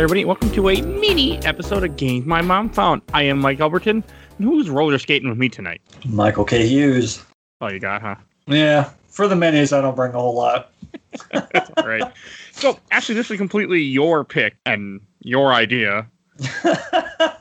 Hi, everybody. Welcome to a mini episode of Games My Mom Found. I am Mike Alberton. And who's roller skating with me tonight? Michael K. Hughes. Oh, you got, huh? Yeah, for the minis, I don't bring a whole lot. That's all right. So, actually, this is completely your pick and your idea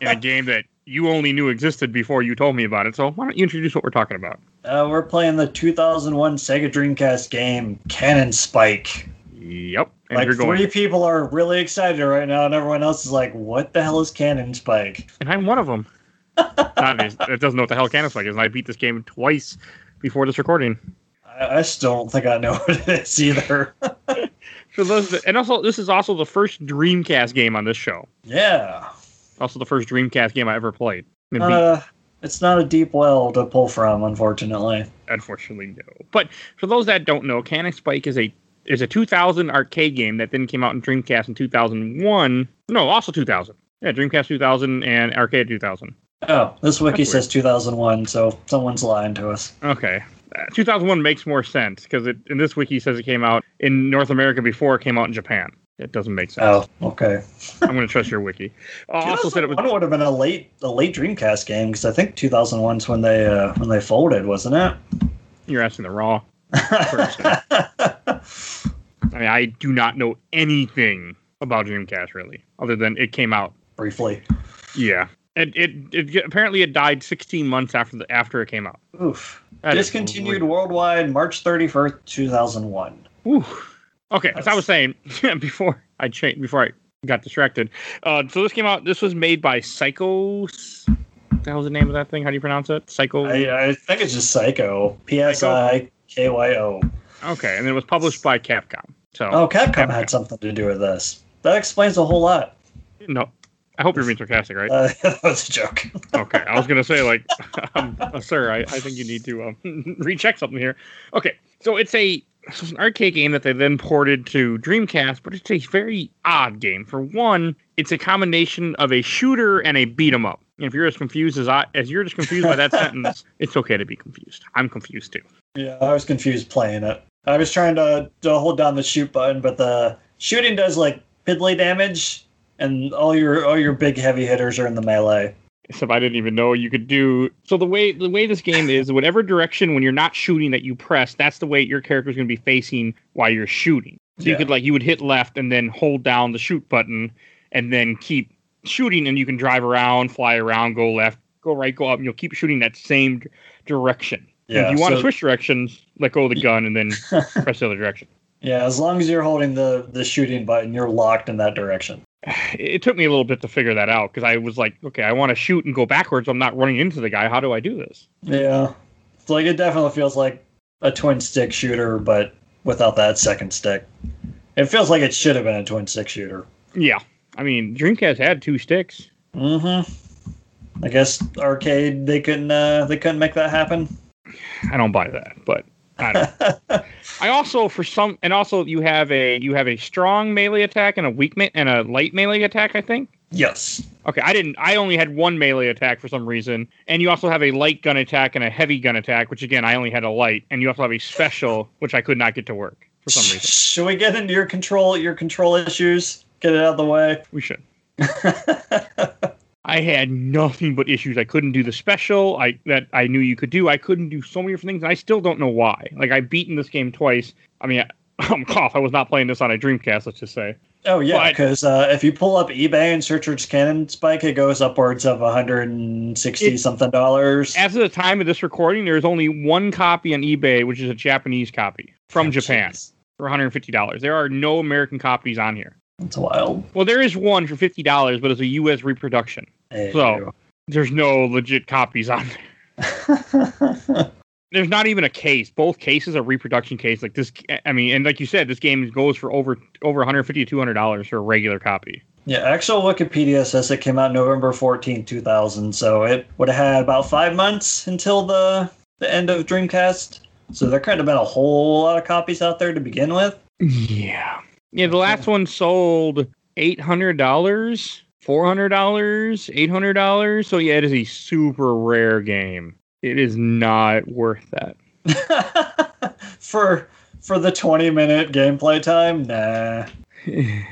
in a game that you only knew existed before you told me about it. So, why don't you introduce what we're talking about? Uh, we're playing the 2001 Sega Dreamcast game Cannon Spike. Yep. And like you're three people are really excited right now, and everyone else is like, "What the hell is Cannon Spike?" And I'm one of them. That doesn't know what the hell Cannon Spike is. And I beat this game twice before this recording. I, I still don't think I know what it is either. For those that, and also, this is also the first Dreamcast game on this show. yeah, Also, the first Dreamcast game I ever played. Uh, it's not a deep well to pull from, unfortunately. unfortunately no. But for those that don't know, Cannon Spike is a is a 2000 arcade game that then came out in Dreamcast in 2001. No, also 2000. Yeah, Dreamcast 2000 and Arcade 2000. Oh, this wiki That's weird. says 2001, so someone's lying to us. Okay. Uh, 2001 makes more sense because it in this wiki says it came out in North America before it came out in Japan. It doesn't make sense. Oh, okay. I'm going to trust your wiki. Uh, also said it was 2001 would have been a late a late Dreamcast game because I think 2001's when they uh, when they folded, wasn't it? you're asking the raw. I mean, I do not know anything about Dreamcast really, other than it came out Briefly. Yeah. It, it it apparently it died 16 months after the after it came out. Oof. That is Discontinued worldwide March 31st, 2001. Ooh. Okay, as I was saying before I changed before I got distracted. Uh, so this came out. This was made by Psikyo. What the hell's the name of that thing? How do you pronounce it? Psikyo. I, I think it's just Psikyo. P S I K Y O. okay, and it was published by Capcom. So Oh, Capcom Capcom. had something to do with this. That explains a whole lot. no, I hope you're being sarcastic, right? Uh, that was a joke. okay, I was gonna say like, um, uh, sir, I, I think you need to um, recheck something here. Okay, so it's a so it's an arcade game that they then ported to Dreamcast, but it's a very odd game. For one, it's a combination of a shooter and a beat 'em up. And if you're as confused as I, as you're just confused by that sentence, it's okay to be confused. I'm confused too. Yeah, I was confused playing it. I was trying to, to hold down the shoot button, but the shooting does like piddly damage, and all your all your big heavy hitters are in the melee. Except I didn't even know you could do. So the way the way this game is, whatever direction when you're not shooting that you press, that's the way your character's going to be facing while you're shooting. So you could like you would hit left and then hold down the shoot button, and then keep shooting, and you can drive around, fly around, go left, go right, go up, and you'll keep shooting that same d- direction. Yeah, if you want to so- switch directions, let go of the gun and then press the other direction. Yeah, as long as you're holding the the shooting button, you're locked in that direction. It took me a little bit to figure that out because I was like, okay, I want to shoot and go backwards. I'm not running into the guy. How do I do this? Yeah, it's like it definitely feels like a twin stick shooter, but without that second stick. It feels like it should have been a twin stick shooter. Yeah. I mean, Dreamcast had two sticks. Mm-hmm. I guess arcade they couldn't uh, they couldn't make that happen. I don't buy that, but I. I also for some and also you have a you have a strong melee attack and a weak me- and a light melee attack, I think. yes. Okay, I didn't I only had one melee attack for some reason. And you also have a light gun attack and a heavy gun attack, which again I only had a light, and you also have a special which I could not get to work for some reason. Should we get into your control your control issues? Get it out of the way. We should. I had nothing but issues. I couldn't do the special I that I knew you could do. I couldn't do so many different things, and I still don't know why. Like I've beaten this game twice. I mean, I'm cough. I was not playing this on a Dreamcast. Let's just say. oh yeah, because uh, if you pull up eBay and search for Cannon Spike, it goes upwards of 160 It- something dollars. As of the time of this recording, there is only one copy on eBay, which is a Japanese copy from Oh, Japan jeez. for 150 dollars. There are no American copies on here. That's wild. Well, there is one for 50 dollars, but it's a U.S. reproduction. So- There's no legit copies on there. there's not even a case. Both cases are reproduction case. Like this, I mean, and like you said, this game goes for over over 150 to 200 dollars for a regular copy. Yeah, actual Wikipedia says it came out November 14, 2000. So it would have had about five months until the, the end of Dreamcast. So there couldn't have been a whole lot of copies out there to begin with. Yeah, yeah. The last one sold 800 dollars, 400 dollars, 800 dollars. So yeah, it is a super rare game. It is not worth that. for for the 20 minute gameplay time, nah.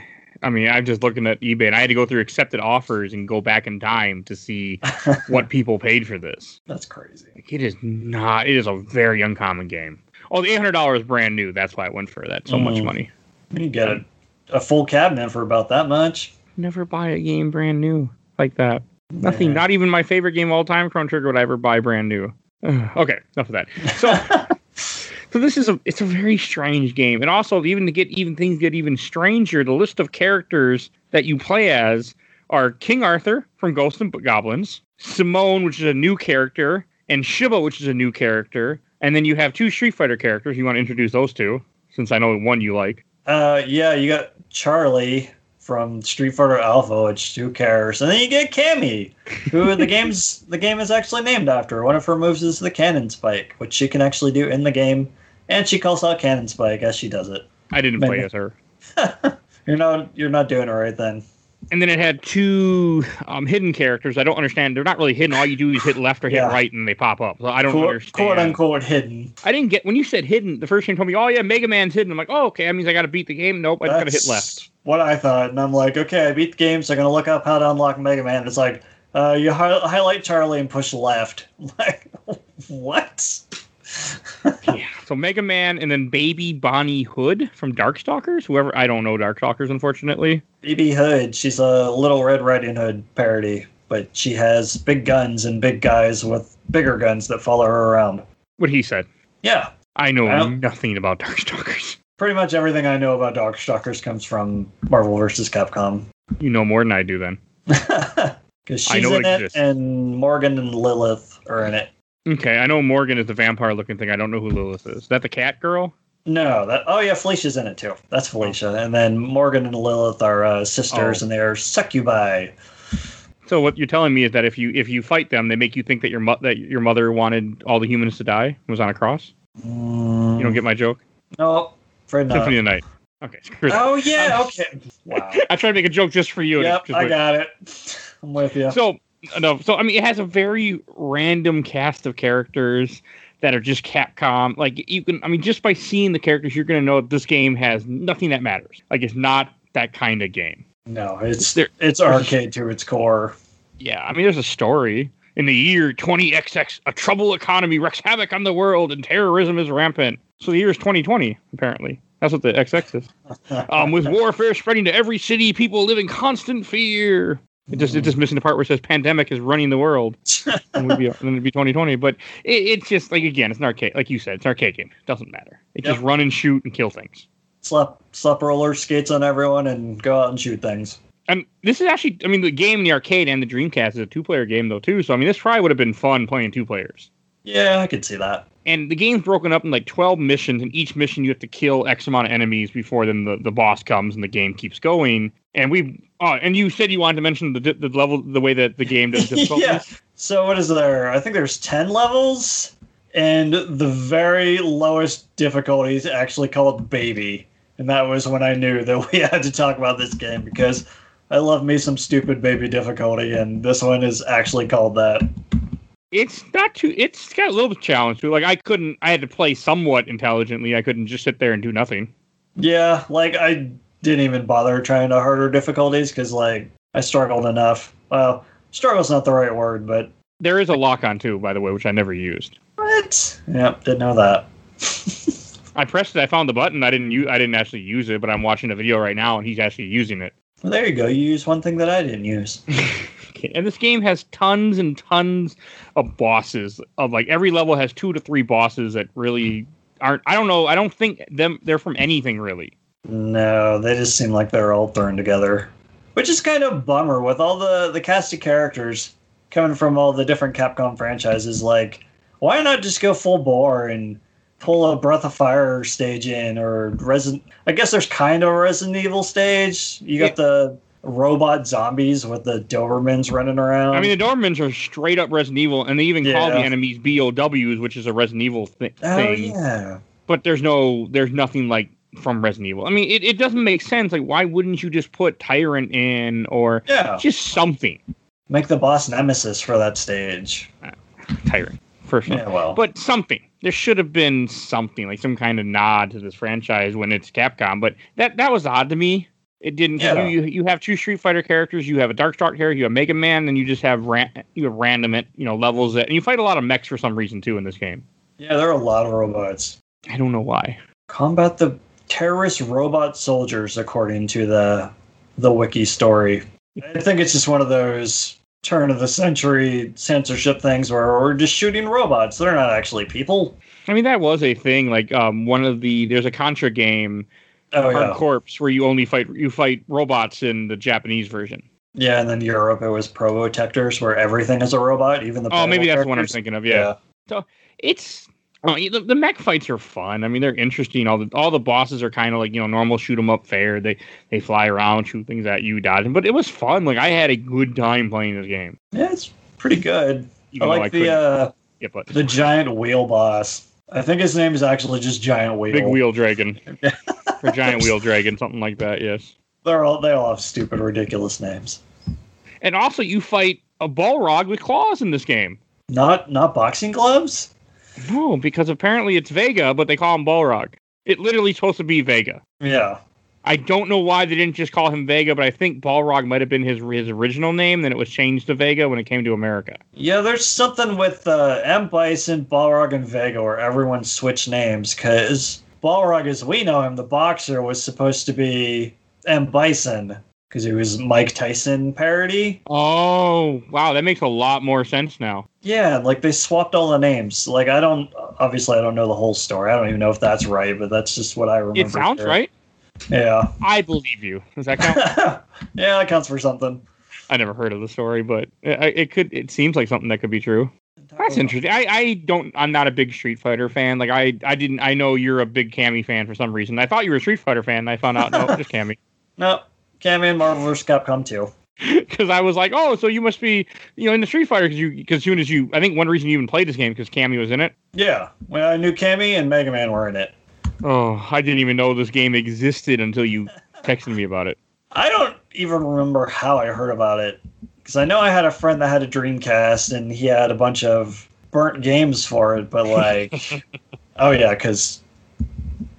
I mean, I'm just looking at eBay, and I had to go through accepted offers and go back in time to see what people paid for this. That's crazy. Like, it is not. It is a very uncommon game. Oh, the eight hundred dollars brand new. That's why I went for that so much Mm. money. You get a, a full cabinet for about that much. Never buy a game brand new like that. Nothing. Not even my favorite game of all time, Chrono Trigger, would I ever buy brand new. Okay, enough of that. So. So this is a it's a very strange game, and also even to get even things get even stranger. The list of characters that you play as are King Arthur from Ghosts and Goblins, Simone, which is a new character, and Shiba, which is a new character, and then you have two Street Fighter characters. You want to introduce those two, since I know one you like. Uh, yeah, you got Charlie from Street Fighter Alpha, which who cares? And then you get Cammy, who the game's the game is actually named after. One of her moves is the Cannon Spike, which she can actually do in the game, and she calls out Cannon Spike as she does it. I didn't play Man. as her. You're not you're not doing it right then. And then it had two um, hidden characters. I don't understand. They're not really hidden. All you do is hit left or hit Yeah. right, and they pop up. So I don't Quote, understand. quote unquote hidden. I didn't get when you said hidden. The first thing you told me, "Oh yeah, Mega Man's hidden." I'm like, "Oh okay." That means I got to beat the game. Nope, I just got to hit left. What I thought, and I'm like, okay, I beat the game, so I'm gonna look up how to unlock Mega Man. It's like, uh, you hi- highlight Charlie and push left. like, what? Yeah. So Mega Man, and then Baby Bonnie Hood from Darkstalkers. Whoever I don't know Darkstalkers, unfortunately. Baby Hood, she's a Little Red Riding Hood parody, but she has big guns and big guys with bigger guns that follow her around. What he said. Yeah, I know Well- nothing about Darkstalkers. pretty much everything I know about Darkstalkers comes from Marvel vs. Capcom. You know more than I do. Then. Because I she's know in it it, exists. and Morgan and Lilith are in it. Okay, I know Morgan is the vampire-looking thing. I don't know who Lilith is. Is that the cat girl? No, that oh yeah, Felicia's in it too. That's Felicia, and then Morgan and Lilith are uh, sisters, Oh. and they're succubi. So what you're telling me is that if you if you fight them, they make you think that your mo- that your mother wanted all the humans to die, and was on a cross. You don't get my joke. No, afraid not. Symphony of the Night. Okay. Oh yeah, Um, okay. Wow. I tried to make a joke just for you. yep, I got it. I'm with you. So no, so I mean, it has a very random cast of characters that are just Capcom. Like you can, I mean, just by seeing the characters, you're gonna know that this game has nothing that matters. Like it's not that kind of game. No, it's There- it's arcade to its core. Yeah, I mean, there's a story. In the year 20XX, a troubled economy wreaks havoc on the world and terrorism is rampant. So the year is 2020, apparently. That's what the XX is. Um, with warfare spreading to every city, people live in constant fear. It just it's just missing the part where it says pandemic is running the world. and we'd be, then it'd be 2020. But it, it's just like again, it's an arcade. Like you said, it's an arcade game. It doesn't matter. It just run and shoot and kill things. slap slap roller skates on everyone and go out and shoot things. And this is actually, I mean, the game in the arcade and the Dreamcast is a two-player game though too. So I mean, this probably would have been fun playing two players. Yeah, I could see that. And the game's broken up in like 12 missions, and each mission you have to kill X amount of enemies before then the, the boss comes and the game keeps going. And we, oh, and you said you wanted to mention the, the level, the way that the game does difficulties. Yeah. So what is there? I think there's ten levels, and the very lowest difficulty is actually called baby, and that was when I knew that we had to talk about this game because I love me some stupid baby difficulty, and this one is actually called that. It's not too. It's got a little bit of challenge to it. Like I couldn't. I had to play somewhat intelligently. I couldn't just sit there and do nothing. Yeah, like I didn't even bother trying to harder difficulties because like I struggled enough. Well, struggle's not the right word, but There is a lock on too, by the way, which I never used. what? Yep, didn't know that. I pressed it. I found the button. I didn't use. I didn't actually use it, but I'm watching a video right now, and he's actually using it. Well, there you go. You use one thing that I didn't use. Okay, And this game has tons and tons of bosses. Of like every level has two to three bosses that really aren't. I don't know. I don't think them. They're from anything really. No, they just seem like they're all thrown together. Which is kind of bummer with all the, the cast of characters coming from all the different Capcom franchises. Like, why not just go full bore and pull a Breath of Fire stage in or Resident I guess there's kind of a Resident Evil stage. You got the robot zombies with the Dobermans running around. I mean, the Dobermans are straight up Resident Evil, and they even call the enemies BOWs, which is a Resident Evil thi- oh thing. yeah. But there's no, there's nothing like from Resident Evil. I mean, it, it doesn't make sense. Like, why wouldn't you just put Tyrant in or Yeah. just something? Make the boss nemesis for that stage. Uh, Tyrant, first. Yeah, well. But something. There should have been something, like some kind of nod to this franchise when it's Capcom. But that that was odd to me. It didn't. Yeah. You, you you have two Street Fighter characters. You have a Darkstalker character. You have Mega Man, and you just have ran, you have random it you know levels that and you fight a lot of mechs for some reason too in this game. Yeah, there are a lot of robots. I don't know why. Combat the terrorist robot soldiers, according to the the wiki story. I think it's just one of those turn of the century censorship things where we're just shooting robots. They're not actually people. I mean that was a thing. Like um, one of the there's a Contra game, Oh Hard yeah, Corps, where you only fight you fight robots in the Japanese version. yeah. And then Europe, it was Probotectors, where everything is a robot, even the. Oh, maybe that's the one I'm thinking of. Yeah. So it's oh, the, the mech fights are fun. I mean, they're interesting. All the all the bosses are kind of like you know normal shoot 'em up fair. They they fly around, shoot things at you, dodging. But it was fun. Like I had a good time playing this game. Yeah, it's pretty good. Even I like couldn't the uh, get but the giant wheel boss. I think his name is actually just Giant Wheel. big wheel dragon or giant wheel dragon, something like that. Yes. They're all they all have stupid, ridiculous names. And also, you fight a Balrog with claws in this game. Not not boxing gloves. No, because apparently it's Vega, but they call him Balrog. It literally supposed to be Vega. Yeah, I don't know why they didn't just call him Vega, but I think Balrog might have been his his original name. Then it was changed to Vega when it came to America. yeah. There's something with uh, M Bison, Balrog, and Vega where everyone switched names because Balrog, as we know him, the boxer, was supposed to be M Bison because he was Mike Tyson parody. Oh, wow, that makes a lot more sense now. Yeah, like they swapped all the names. Like I don't obviously I don't know the whole story. I don't even know if that's right, but that's just what I remember. It sounds right. Yeah. I believe you. Does that count? yeah, that counts for something. I never heard of the story, but it, it could. It seems like something that could be true. That's interesting. I, I don't. I'm not a big Street Fighter fan. Like I I didn't. I know you're a big Cammy fan for some reason. I thought you were a Street Fighter fan. And I found out no, just Cammy. No, Cammy and Marvel vs. Capcom too. Because I was like, oh, so you must be you know in the Street Fighter because you because soon as you I think one reason you even played this game because Cammy was in it. Yeah, well, I knew Cammy and Mega Man were in it. Oh, I didn't even know this game existed until you texted me about it. I don't even remember how I heard about it because I know I had a friend that had a Dreamcast and he had a bunch of burnt games for it, but like, oh yeah, because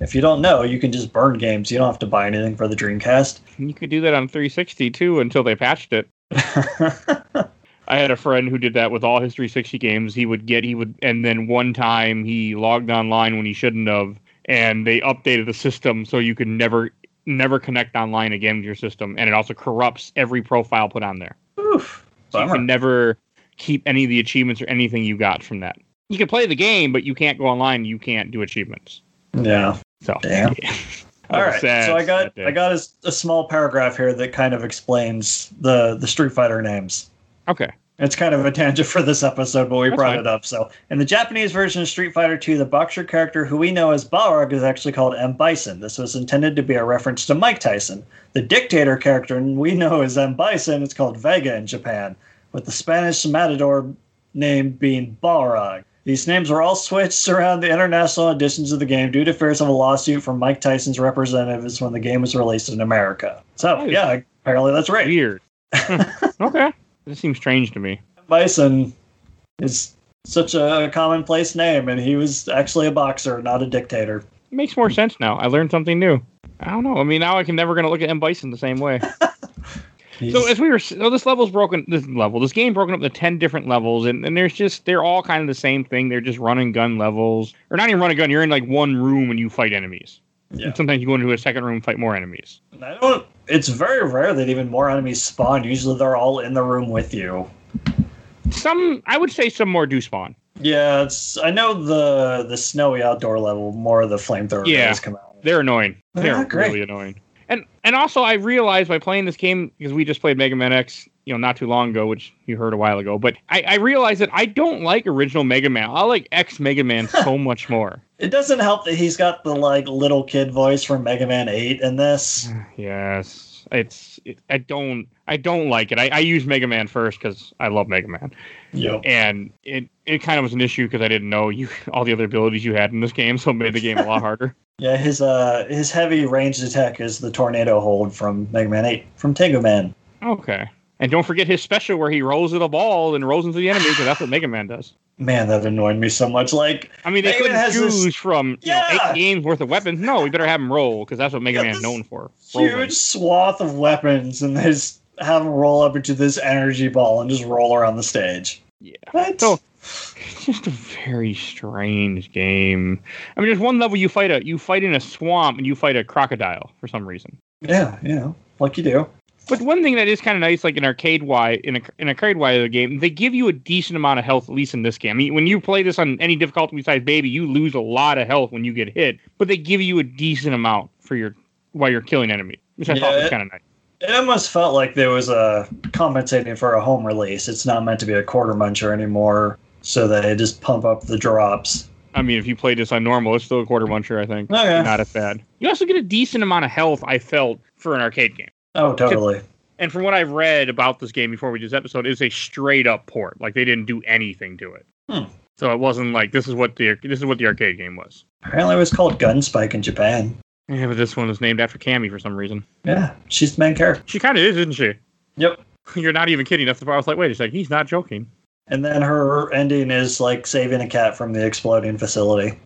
if you don't know, you can just burn games. You don't have to buy anything for the Dreamcast. You could do that on 360 too until they patched it. I had a friend who did that with all his 360 games. He would get he would and then one time he logged online when he shouldn't have and they updated the system so you could never never connect online again with your system and it also corrupts every profile put on there. Oof, So you can never keep any of the achievements or anything you got from that. You can play the game but you can't go online, you can't do achievements. Yeah. So Damn. yeah. All right, so I got. I got a, a small paragraph here that kind of explains the the Street Fighter names. Okay. It's kind of a tangent for this episode, but we That's brought fine. it up. So, in the Japanese version of Street Fighter II, the boxer character who we know as Balrog is actually called M. Bison. This was intended to be a reference to Mike Tyson. The dictator character we know as M. Bison is called Vega in Japan, with the Spanish matador name being Balrog. These names were all switched around the international editions of the game due to fears of a lawsuit from Mike Tyson's representatives when the game was released in America. So, yeah, apparently that's right. Weird. Hmm. okay. This seems strange to me. Bison is such a commonplace name, and he was actually a boxer, not a dictator. It makes more sense now. I learned something new. I don't know. I mean, now I can never gonna look at M Bison the same way. So as we were, so this level's broken. This level, this game broken up into ten different levels, and, and there's just they're all kind of the same thing. They're just run and gun levels, or not even run and gun. You're in like one room and you fight enemies. Yeah. And sometimes you go into a second room and fight more enemies. I don't. It's very rare that even more enemies spawn. Usually, they're all in the room with you. Some, I would say, some more do spawn. Yeah, it's. I know the the snowy outdoor level. More of the flamethrower Yeah. come out. They're annoying. They're They're really annoying. And and also I realized by playing this game because we just played Mega Man X, you know, not too long ago, which you heard a while ago. But I, I realized that I don't like original Mega Man. I like X Mega Man so much more. It doesn't help that he's got the like little kid voice from Mega Man Eight in this. yes, it's it, I don't I don't like it. I, I use Mega Man first because I love Mega Man, Yep. and it it kind of was an issue because I didn't know you all the other abilities you had in this game, so it made the game a lot harder. Yeah, his uh his heavy ranged attack is the tornado hold from Mega Man Eight from Tengu Man. Okay. And don't forget his special where he rolls with a ball and rolls into the enemy because that's what Mega Man does. Man, that annoyed me so much. Like, I mean, they Mega couldn't choose this- from you Yeah. know eight games worth of weapons. No, we better have him roll because that's what Mega Man's known for. huge rolling. swath of weapons, and they just have him roll up into this energy ball and just roll around the stage. Yeah. What? So it's just a very strange game. I mean, there's one level you fight a you fight in a swamp and you fight a crocodile for some reason. yeah, you know, like you do. But one thing that is kind of nice, like in arcade wide, in a in arcade wide of the game, they give you a decent amount of health, at least in this game. I mean, when you play this on any difficulty besides baby, you lose a lot of health when you get hit, but they give you a decent amount for your while you're killing enemies, which I thought was kind of nice. It almost felt like there was a compensating for a home release. It's not meant to be a quarter muncher anymore, so they just pump up the drops. I mean, if you play this on normal, it's still a quarter muncher, I think. Okay. Not as bad. You also get a decent amount of health, I felt, for an arcade game. Oh, totally. And from what I've read about this game before we did this episode, it's a straight up port. Like they didn't do anything to it. Hmm. So it wasn't like this is what the this is what the arcade game was. Apparently, it was called Gunspike in Japan. Yeah, but this one was named after Cammy for some reason. Yeah, she's the main character. She kind of is, isn't she? Yep. You're not even kidding. That's the part I was like, wait a second, he's not joking. And then her ending is like saving a cat from the exploding facility.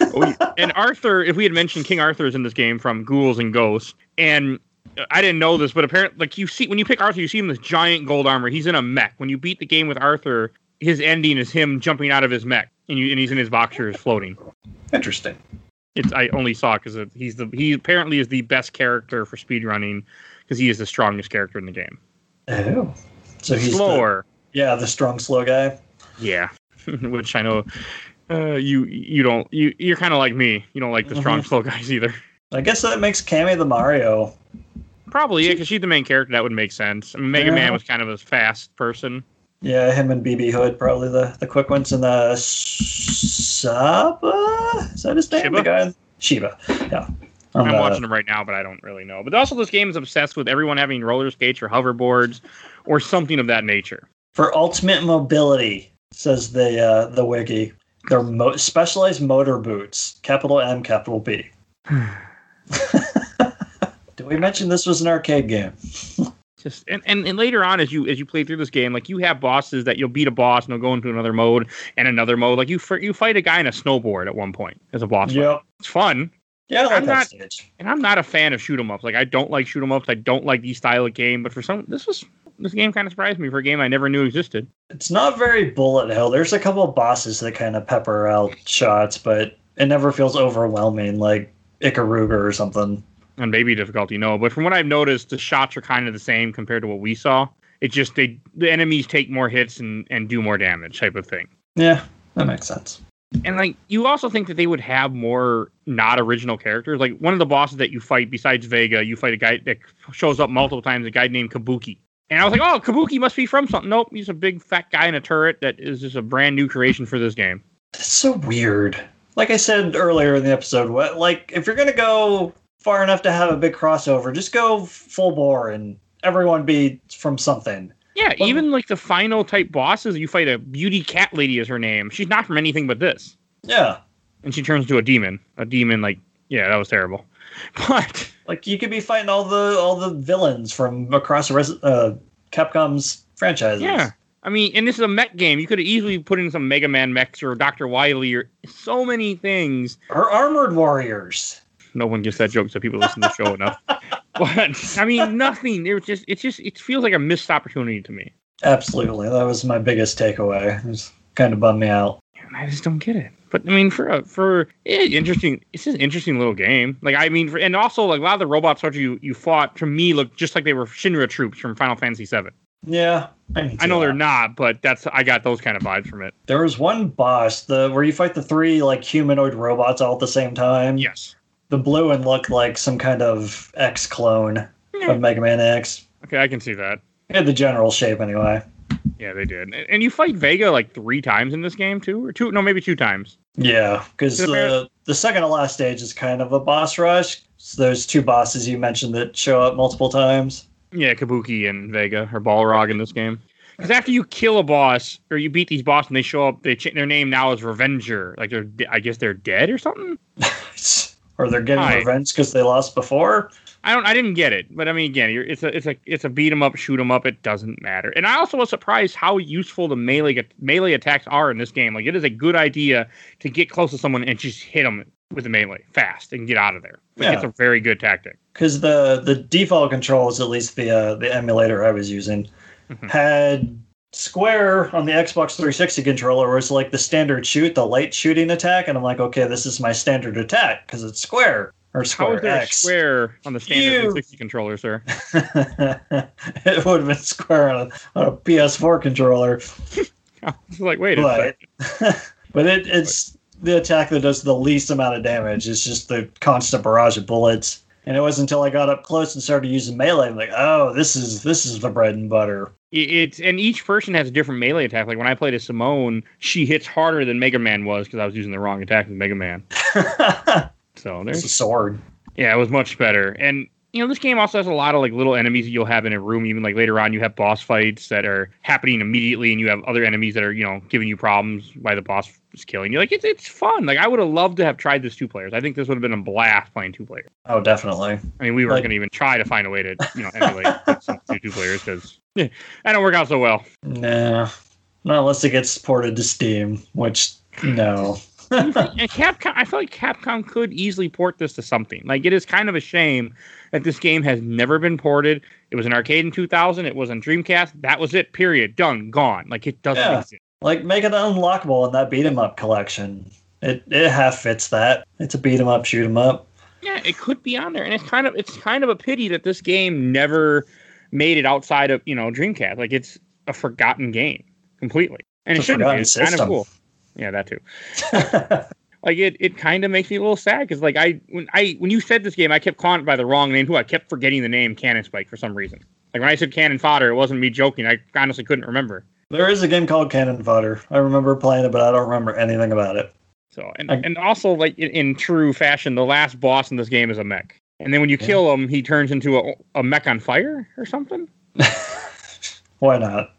Oh, and Arthur, if we had mentioned King Arthur is in this game from Ghouls and Ghosts, and I didn't know this, but apparently, like you see when you pick Arthur, you see him in this giant gold armor. He's in a mech. When you beat the game with Arthur, his ending is him jumping out of his mech, and you and he's in his boxers floating. Interesting. It's I only saw because he's the he apparently is the best character for speedrunning because he is the strongest character in the game. Oh. So he's the, Slower, yeah, the strong, slow guy. yeah, which I know uh, you you don't you you're kind of like me. You don't like the strong Mhm. slow guys either. I guess that makes Cammy the Mario. Probably, yeah, because she's the main character. That would make sense. I mean, Mega Yeah. Man was kind of a fast person. Yeah, him and BB Hood probably the, the quick ones. And the Saba? Is that his name? Shiba? The guy? Shiba. Yeah. I'm uh, watching them right now, but I don't really know. But also, this game is obsessed with everyone having roller skates or hoverboards or something of that nature. For ultimate mobility, says the uh, the wiki, they're mo- specialized motor boots. Capital M, capital B. We mentioned this was an arcade game? Just and, and, and later on, as you as you play through this game, like you have bosses that you'll beat a boss and they'll go into another mode and another mode. Like you you fight a guy in a snowboard at one point as a boss. Yeah, It's fun. Yeah, I like I'm that not- stage. And I'm not a fan of shoot 'em ups. Like I don't like shoot 'em ups. I don't like these style of game. But for some, this was this game kind of surprised me for a game I never knew existed. It's not very bullet hell. There's a couple of bosses that kind of pepper out shots, but it never feels overwhelming like Ikaruga or something. On maybe difficulty, no. But from what I've noticed, the shots are kind of the same compared to what we saw. It's just they the enemies take more hits and, and do more damage type of thing. Yeah, that makes sense. And like you also think that they would have more not original characters. Like one of the bosses that you fight besides Vega, you fight a guy that shows up multiple times, a guy named Kabuki. And I was like, oh, Kabuki must be from something. Nope, he's a big fat guy in a turret that is just a brand new creation for this game. That's so weird. Like I said earlier in the episode, what like if you're gonna go far enough to have a big crossover, just go full bore and everyone be from something. Yeah, Well- even like the final type bosses, you fight a beauty cat lady is her name. She's not from anything but this. Yeah. and she turns into a demon. A demon, like yeah, that was terrible. But Like you could be fighting all the all the villains from across res- uh, Capcom's franchises. yeah, I mean, and this is a mech game. You could have easily put in some Mega Man mechs or Doctor Wily or so many things. Or Armored Warriors. No one gets that joke, so people listen to the show enough. But I mean, nothing. It was just, it's just, it feels like a missed opportunity to me. Absolutely. That was my biggest takeaway. It was kind of bummed me out. And I just don't get it. But I mean, for a, for eh, interesting, it's an interesting little game. Like I mean, for, and also like a lot of the robots that you you fought to me look just like they were Shinra troops from Final Fantasy VII. Yeah. I, I know they're not, but that's I got those kind of vibes from it. There was one boss, the where you fight the three like humanoid robots all at the same time. Yes. The blue one looked like some kind of X clone Yeah. of hmm. Mega Man X. Okay, I can see that. It had the general shape anyway. Yeah, they did. And- And you fight Vega like three times in this game too, or two? No, maybe two times. Yeah, because the the the second to last stage is kind of a boss rush. So there's two bosses you mentioned that show up multiple times. Yeah, Kabuki and Vega or Balrog in this game. Because after you kill a boss or you beat these bosses and they show up, they ch- their name now is Revenger. Like they're, de- I guess they're dead or something. or they're getting Hi. revenge because they lost before. I don't. I didn't get it, but I mean, again, you're, it's a it's a it's a beat 'em up, shoot 'em up. It doesn't matter. And I also was surprised how useful the melee melee attacks are in this game. Like it is a good idea to get close to someone and just hit them with the melee fast and get out of there. Like, Yeah. It's a very good tactic. because the the default controls, at least the uh, the emulator I was using, Mhm. had Square on the Xbox 360 controller was like the standard shoot, the light shooting attack, and I'm like, okay, this is my standard attack because it's Square or Square is there X. square on the standard You- 360 controller, sir? it would have been Square on a, on a PS4 controller, I was like, wait a but second. but it, it's the attack that does the least amount of damage. It's just the constant barrage of bullets. And it wasn't until I got up close and started using melee, I'm like, oh, this is this is the bread and butter. It- It's and each person has a different melee attack. Like when I played as Simone, she hits harder than Mega Man was because I was using the wrong attack with Mega Man. So it's there's a sword. Yeah, it was much better. And you know, this game also has a lot of like little enemies that you'll have in a room. Even like later on, you have boss fights that are happening immediately, and you have other enemies that are you know giving you problems by the boss is killing you. Like it's it's fun. Like I would have loved to have tried this two players. I think this would have been a blast playing two players. Oh, definitely. I mean, we weren't Like- going to even try to find a way to you know emulate some two two players because yeah, that don't work out so well. Nah, not unless it gets ported to Steam, which no. Capcom, I feel like Capcom could easily port this to something. Like it is kind of a shame that this game has never been ported. It was an arcade in 2000. It was on Dreamcast. That was it. Period. Done. Gone. Like it doesn't Yeah. exist. Like make it unlockable in that beat 'em up collection. It it half fits that. It's a beat 'em up, shoot 'em up. Yeah, it could be on there, and it's kind of it's kind of a pity that this game never made it outside of you know Dreamcast. Like it's a forgotten game completely, and It's it shouldn't be. It's kind of cool. Yeah, that too. like it, it kind of makes me a little sad because like I when I when you said this game, I kept calling it by the wrong name Who I kept forgetting the name Cannon Spike for some reason. Like when I said Cannon Fodder, it wasn't me joking. I honestly couldn't remember. there is a game called Cannon Fodder. I remember playing it, but I don't remember anything about it. So and I- and also like in, in true fashion, the last boss in this game is a mech, and then when you Yeah. kill him, he turns into a, a mech on fire or something. Why not?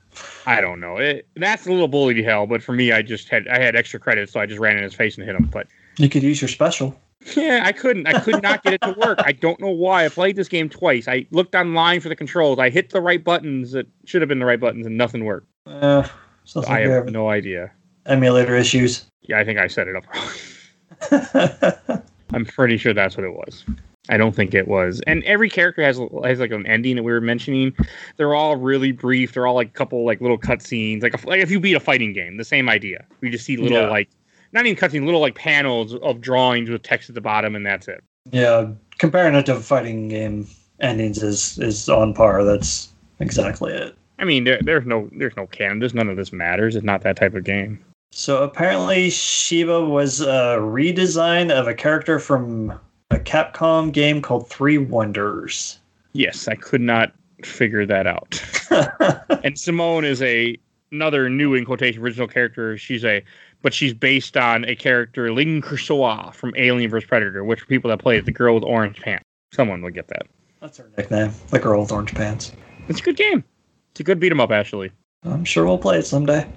I don't know. It, that's a little bully to hell, but for me, I just had I had extra credit, so I just ran in his face and hit him. But You could use your special. Yeah, I couldn't. I could not get it to work. I don't know why. I played this game twice. I looked online for the controls. I hit the right buttons that should have been the right buttons, and nothing worked. Uh, I like have have no idea. emulator issues. Yeah, I think I set it up wrong. I'm pretty sure that's what it was. I don't think it was. And every character has has like an ending that we were mentioning. They're all really brief. They're all like a couple like little cutscenes. Like a, like if you beat a fighting game, the same idea. We just see little Yeah. like not even cutscenes, little like panels of drawings with text at the bottom, and that's it. yeah, comparing it to fighting game endings is is on par. That's exactly it. I mean, there, there's no there's no canon. There's none of this matters. It's not that type of game. So apparently, Shiba was uh, a redesign of a character from a Capcom game called Three Wonders. Yes, I could not figure that out. and Simone is a another new in quotation original character. She's a but she's based on a character Linn Kurosawa from Alien vs Predator, which for people that play it, the girl with orange pants. Someone would get that. That's her nickname, the girl with orange pants. It's a good game. It's a good beat 'em up, actually. I'm sure we'll play it someday.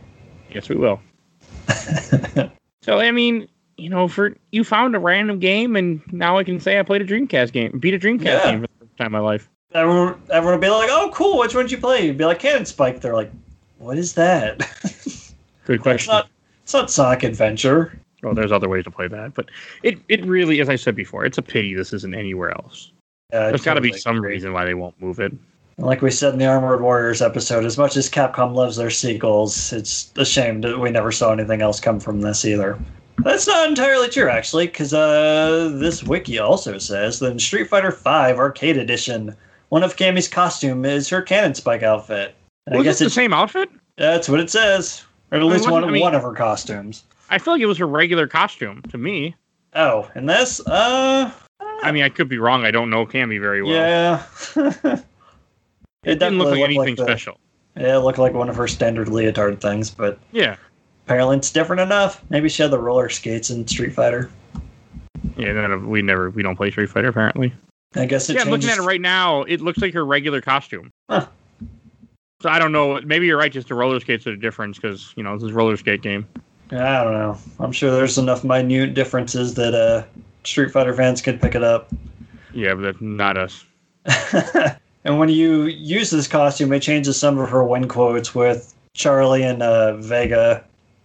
Yes, we will. So I mean, you know, for you found a random game, and now I can say I played a Dreamcast game, beat a Dreamcast Yeah. game for the first time in my life. everyone, everyone would be like, "Oh, cool! Which one did you play?" You'd be like, "Cannon Spike." They're like, "What is that?" Good it's question. not. It's not Sonic Adventure. Well, there's other ways to play that, but it, it really, as I said before, it's a pity this isn't anywhere else. Yeah, there's got to be some reason why they won't move it. Like we said in the Armored Warriors episode, as much as Capcom loves their sequels, it's a shame that we never saw anything else come from this either. That's not entirely true, actually, because uh, this wiki also says that in Street Fighter V Arcade Edition, one of Cammy's costume is her Cannon Spike outfit. And I Was it the same outfit? that's what it says, or at least one, I mean- one of her costumes. I feel like it was her regular costume to me. Oh, and this, uh, I mean, I could be wrong. I don't know Cammy very well. yeah, it didn't look like anything the- special. Yeah, it looked like one of her standard leotard things, but Yeah, apparently different enough. Maybe she had the roller skates in Street Fighter. yeah. Then we never we don't play Street Fighter apparently. I guess it yeah, I'm changes. looking at it right now. It looks like her regular costume. Huh. So I don't know. Maybe you're right. Just the roller skates are the difference because you know this is a roller skate game. I don't know. I'm sure there's enough minute differences that uh, Street Fighter fans could pick it up. Yeah, but that's not us. and when you use this costume, it changes some of her win quotes with Charlie and uh, Vega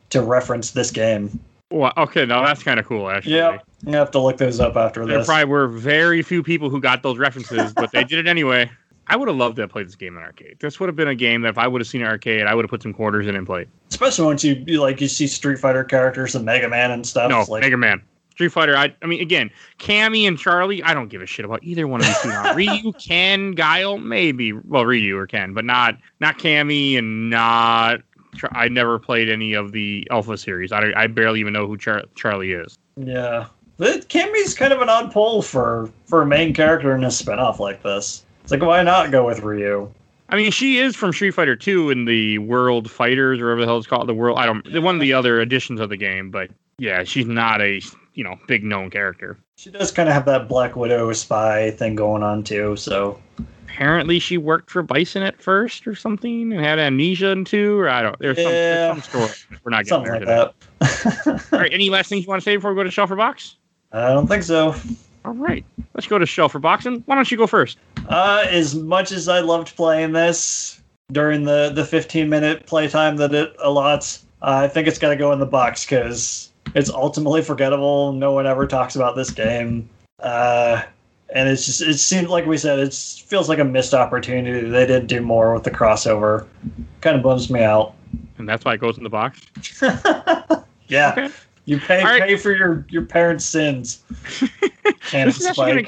to reference this game. Well, okay, now that's kind of cool, actually. Yeah, you have to look those up after There this. probably were very few people who got those references, but they did it anyway. I would have loved to have played this game in arcade. This would have been a game that if I would have seen an arcade, I would have put some quarters in and played. Especially once you like you see Street Fighter characters and Mega Man and stuff. No, like, Mega Man. Street Fighter, I, I mean, again, Cammy and Charlie, I don't give a shit about either one of these two. Ryu, Ken, Guile, maybe. Well, Ryu or Ken, but not not Cammy and not. I never played any of the Alpha series. I, I barely even know who Char- Charlie is. yeah, but Cammy's kind of an odd pull for for a main character in a spinoff like this. It's like why not go with Ryu? I mean, she is from Street Fighter 2 in the World Fighters, or whatever the hell it's called. The World, I don't, one of the other editions of the game, but yeah, she's not a, you know, big known character. She does kind of have that Black Widow spy thing going on too. So Apparently, she worked for Bison at first or something and had amnesia in two, or I don't, there's, some, there's some story. We're not getting something there like today. that. All right, any last things you want to say before we go to Shelf or Box? I don't think so. All right, let's go to Shelf or Box, and why don't you go first? Uh, as much as I loved playing this during the the 15 minute playtime that it allots, uh, I think it's got to go in the box because it's ultimately forgettable. No one ever talks about this game, uh, and it's just it seems like we said it feels like a missed opportunity. They didn't do more with the crossover. Kind of bums me out. And that's why it goes in the box. yeah, Okay. you pay All right. pay for your your parents' sins. This is, gonna,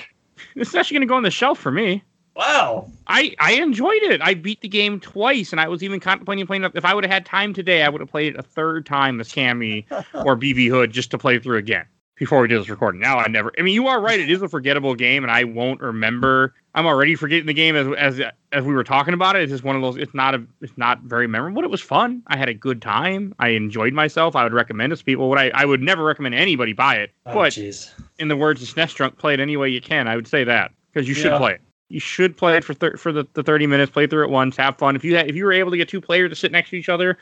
this is actually going to go on the shelf for me. Wow. I, I enjoyed it. I beat the game twice, and I was even contemplating playing it. If I would have had time today, I would have played it a third time as Cammy or BB Hood just to play through again before we did this recording. Now I never. I mean, you are right. It is a forgettable game, and I won't remember. I'm already forgetting the game as as as we were talking about it. It's just one of those. It's not a. It's not very memorable. But it was fun. I had a good time. I enjoyed myself. I would recommend it to people. What I I would never recommend anybody buy it. Oh, but jeez. in the words of SNES Drunk, play it any way you can. I would say that because you should Yeah. play it. You should play it for thir- for the, the thirty minutes. Play through it once. Have fun. If you ha- if you were able to get two players to sit next to each other,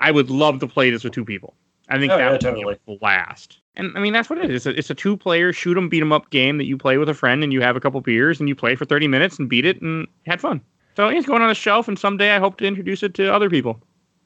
I would love to play this with two people. I think Oh, that yeah, would totally. be a blast. And I mean that's what it is. It's a, it's a two player shoot 'em beat 'em up game that you play with a friend and you have a couple beers and you play for thirty minutes and beat it and had fun. So it's going on the shelf and someday I hope to introduce it to other people.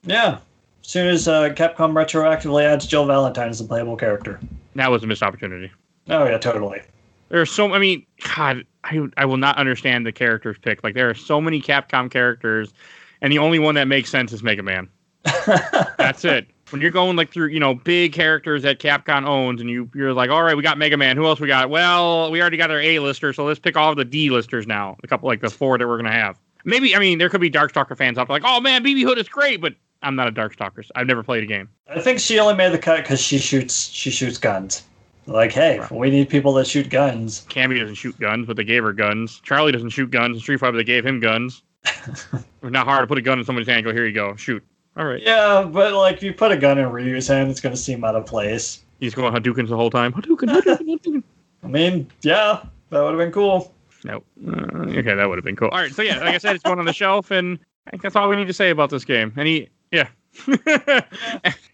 Yeah. As soon as uh, Capcom retroactively adds Jill Valentine as a playable character. That was a missed opportunity. Oh yeah, totally. There are so I mean, God, I I will not understand the characters picked. Like there are so many Capcom characters, and the only one that makes sense is Mega Man. That's it. When you're going like through, you know, big characters that Capcom owns, and you you're like, all right, we got Mega Man. Who else we got? Well, we already got our A lister, so let's pick all of the D listers now. A couple like the four that we're gonna have. Maybe I mean there could be Darkstalker fans out there like, oh man, BB Hood is great, but I'm not a Darkstalker. I've never played a game. I think she only made the cut because she shoots she shoots guns. Like, hey, we need people that shoot guns. Cammy doesn't shoot guns, but they gave her guns. Charlie doesn't shoot guns. In Street Fighter, they gave him guns. it's not hard to put a gun in somebody's hand. Go here, you go, shoot. All right. Yeah, but like if you put a gun in Ryu's hand, it's gonna seem out of place. He's going Hadoukens the whole time. Hadouken, Hadouken, Hadouken. I mean, yeah, that would have been cool. No. Uh, okay, that would have been cool. All right, so yeah, like I said, it's going on the shelf, and I think that's all we need to say about this game. Any, yeah.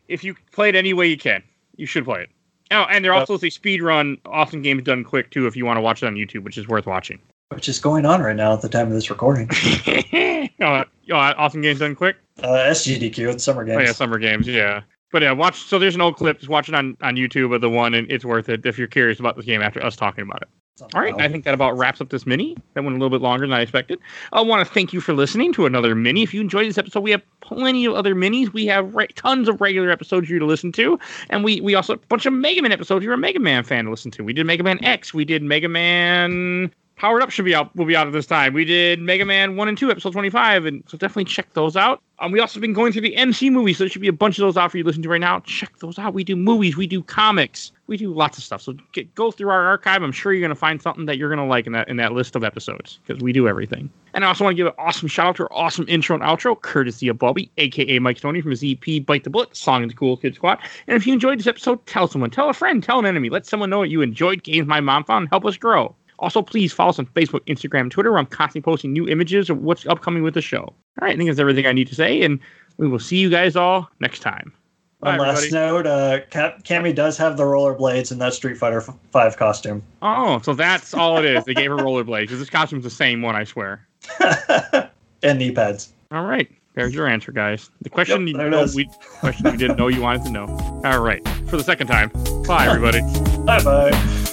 if you play it any way you can, you should play it. Oh, and there also is a speed run, Awesome Games Done Quick too, if you want to watch it on YouTube, which is worth watching. Which is going on right now at the time of this recording. oh, oh, Awesome Games Done Quick. Uh, SGDQ, it's summer games. Oh yeah, summer games. Yeah, but yeah, watch. So there's an old clip. Just watch it on on YouTube of the one, and it's worth it if you're curious about this game after us talking about it. All right, I think that about wraps up this mini. That went a little bit longer than I expected. I want to thank you for listening to another mini. If you enjoyed this episode, we have plenty of other minis. We have re- tons of regular episodes for you to listen to, and we we also have a bunch of Mega Man episodes. You're a Mega Man fan to listen to. We did Mega Man X. We did Mega Man. Powered Up should be out. Will be out at this time. We did Mega Man one and two, episode twenty five, and so definitely check those out. Um, we also been going through the MC movies, so there should be a bunch of those out for you to listen to right now. Check those out. We do movies, we do comics, we do lots of stuff. So get, go through our archive. I'm sure you're gonna find something that you're gonna like in that in that list of episodes because we do everything. And I also want to give an awesome shout out to our awesome intro and outro, courtesy of Bobby, aka Mike Tony from ZP Bite the Bullet, Song of the Cool Kid Squad. And if you enjoyed this episode, tell someone, tell a friend, tell an enemy, let someone know that you enjoyed games my mom found and help us grow. Also, please follow us on Facebook, Instagram, Twitter, where I'm constantly posting new images of what's upcoming with the show. All right, I think that's everything I need to say, and we will see you guys all next time. One Bye, last everybody. note: uh, Cap- Cammy does have the rollerblades in that Street Fighter f- Five costume, Oh, so that's all it is. They gave her rollerblades because this costume's the same one, I swear. and knee pads. All right, there's your answer, guys. The question Yep, you know, we question you didn't know you wanted to know. All right, for the second time. Bye, everybody. Bye bye.